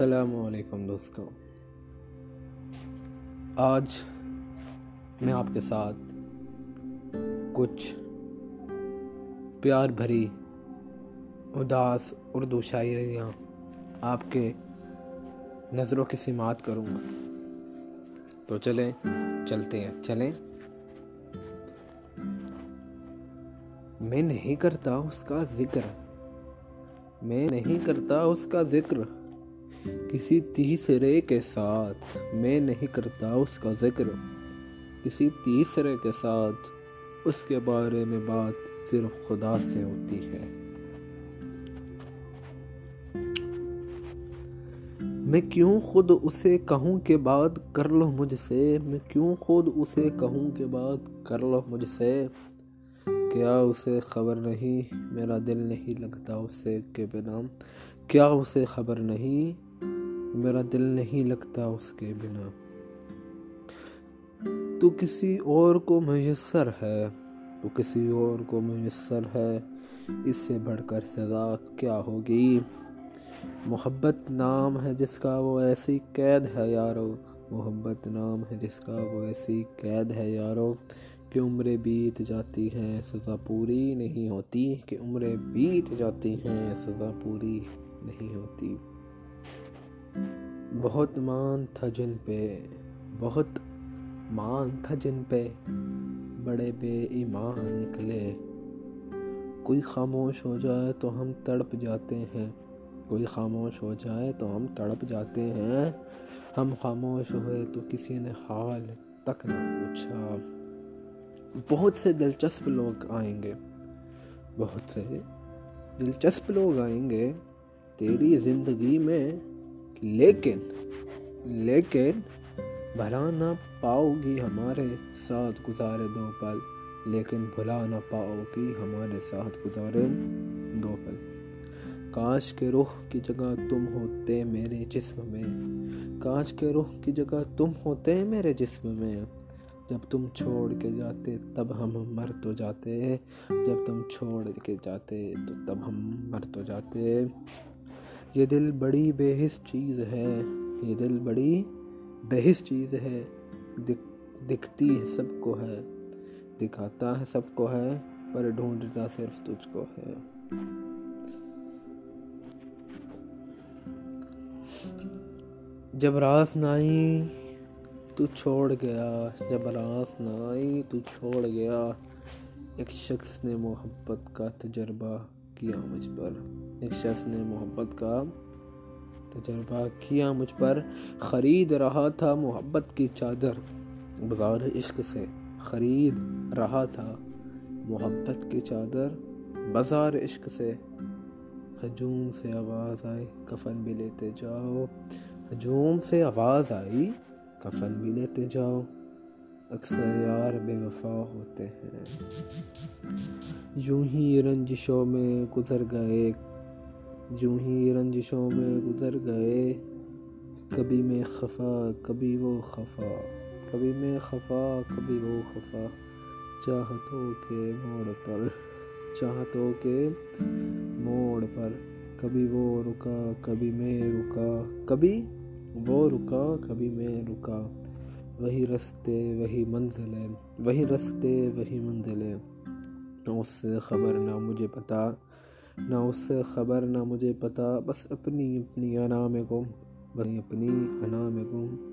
السلام علیکم دوستوں آج میں آپ کے ساتھ کچھ پیار بھری، اداس اردو شاعریاں آپ کے نظروں کی سماعت کروں گا۔ تو چلیں، چلتے ہیں، چلیں۔ میں نہیں کرتا اس کا ذکر۔ میں نہیں کرتا اس کا ذکر۔ کسی تیسرے کے ساتھ میں نہیں کرتا اس کا ذکر۔ کسی تیسرے کے ساتھ اس کے بارے میں بات صرف خدا سے ہوتی ہے۔ میں کیوں خود اسے کہوں کہ بات کر لو مجھ سے؟ میں کیوں خود اسے کہوں کہ بات کر لو مجھ سے؟ کیا اسے خبر نہیں؟ میرا دل نہیں لگتا اسے کے بنا۔ کیا اسے خبر نہیں؟ میرا دل نہیں لگتا اس کے بنا۔ تو کسی اور کو میسر ہے، تو کسی اور کو میسر ہے۔ اس سے بڑھ کر سزا کیا ہوگی؟ محبت نام ہے جس کا وہ ایسی قید ہے یارو۔ محبت نام ہے جس کا وہ ایسی قید ہے یارو۔ کہ عمریں بیت جاتی ہیں، سزا پوری نہیں ہوتی۔ کہ عمریں بیت جاتی ہیں، سزا پوری نہیں ہوتی۔ بہت مان تھا جن پہ، بہت مان تھا جن پہ بڑے بے ایمان نکلے۔ کوئی خاموش ہو جائے تو ہم تڑپ جاتے ہیں۔ کوئی خاموش ہو جائے تو ہم تڑپ جاتے ہیں۔ ہم خاموش ہوئے تو کسی نے حال تک نہ پوچھا۔ بہت سے دلچسپ لوگ آئیں گے۔ بہت سے دلچسپ لوگ آئیں گے۔ تیری زندگی میں، لیکن لیکن بھلا نہ پاؤ گی ہمارے ساتھ گزارے دو پل، لیکن بھلا نہ پاؤ گی ہمارے ساتھ گزارے دو پل۔ کاش کے روح کی جگہ تم ہوتے میرے جسم میں، کاش کے روح کی جگہ تم ہوتے میرے جسم میں۔ جب تم چھوڑ کے جاتے تب ہم مر تو جاتے، جب تم چھوڑ کے جاتے تو تب ہم مر تو جاتے۔ یہ دل بڑی بے حس چیز ہے، یہ دل بڑی بے حس چیز ہے۔ دکھتی ہے سب کو ہے، دکھاتا ہے سب کو ہے، پر ڈھونڈتا صرف تجھ کو ہے۔ جب راس نائی تو چھوڑ گیا، جب راس نہ آئی تو چھوڑ گیا۔ ایک شخص نے محبت کا تجربہ کیا مجھ پر۔ ایک شخص نے محبت کا تجربہ کیا مجھ پر، خرید رہا تھا محبت کی چادر۔ بازار عشق سے خرید رہا تھا محبت کی چادر۔ بازار عشق سے ہجوم سے آواز آئی، کفن بھی لیتے جاؤ۔ ہجوم سے آواز آئی، کفن بھی لیتے جاؤ۔ اکثر یار بے وفا ہوتے ہیں۔ یوں ہی رنجشوں میں گزر گئے یوں ہی رنجشوں میں گزر گئے۔ کبھی میں خفا، کبھی وہ خفا۔ کبھی میں خفا، کبھی وہ خفا۔ چاہتوں کے موڑ پر، چاہتوں کے موڑ پر۔ کبھی وہ رکا، کبھی میں رکا۔ کبھی وہ رکا، کبھی میں رکا۔ وہی رستے، وہی منزلیں۔ وہی رستے، وہی منزلیں۔ نہ اس سے خبر، نہ مجھے پتا۔ نہ اس سے خبر، نہ مجھے پتا بس اپنی اپنی انا میں گم، بس اپنی انا میں گم۔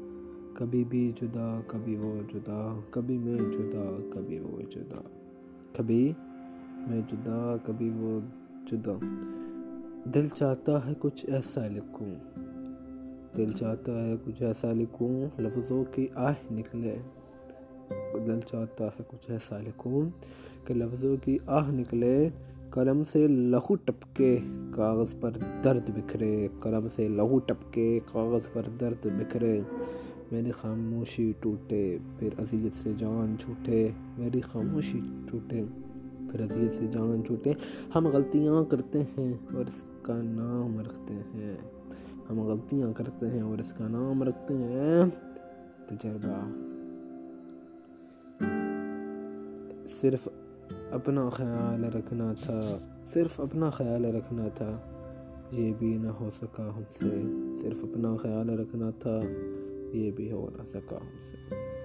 کبھی بھی جدا، کبھی وہ جدا، کبھی میں جدا، کبھی وہ جدا۔ کبھی میں جدا، کبھی وہ جدا۔ دل چاہتا ہے کچھ ایسا لکھوں۔ دل چاہتا ہے کچھ ایسا لکھوں، لفظوں کی آہ نکلے۔ دل چاہتا ہے کچھ ایسا لکھوں کہ لفظوں کی آہ نکلے۔ قلم سے لہو ٹپکے، کاغذ پر درد بکھرے۔ قلم سے لہو ٹپکے، کاغذ پر درد بکھرے۔ میری خاموشی ٹوٹے، پھر اذیت سے جان چھوٹے۔ میری خاموشی ٹوٹے، پھر اذیت سے جان چھوٹے۔ ہم غلطیاں کرتے ہیں اور اس کا نام رکھتے ہیں۔ ہم غلطیاں کرتے ہیں اور اس کا نام رکھتے ہیں۔ تجربہ۔ صرف اپنا خیال رکھنا تھا، صرف اپنا خیال رکھنا تھا۔ یہ بھی نہ ہو سکا ہم سے۔ صرف اپنا خیال رکھنا تھا، یہ بھی ہو نہ سکا ہم سے۔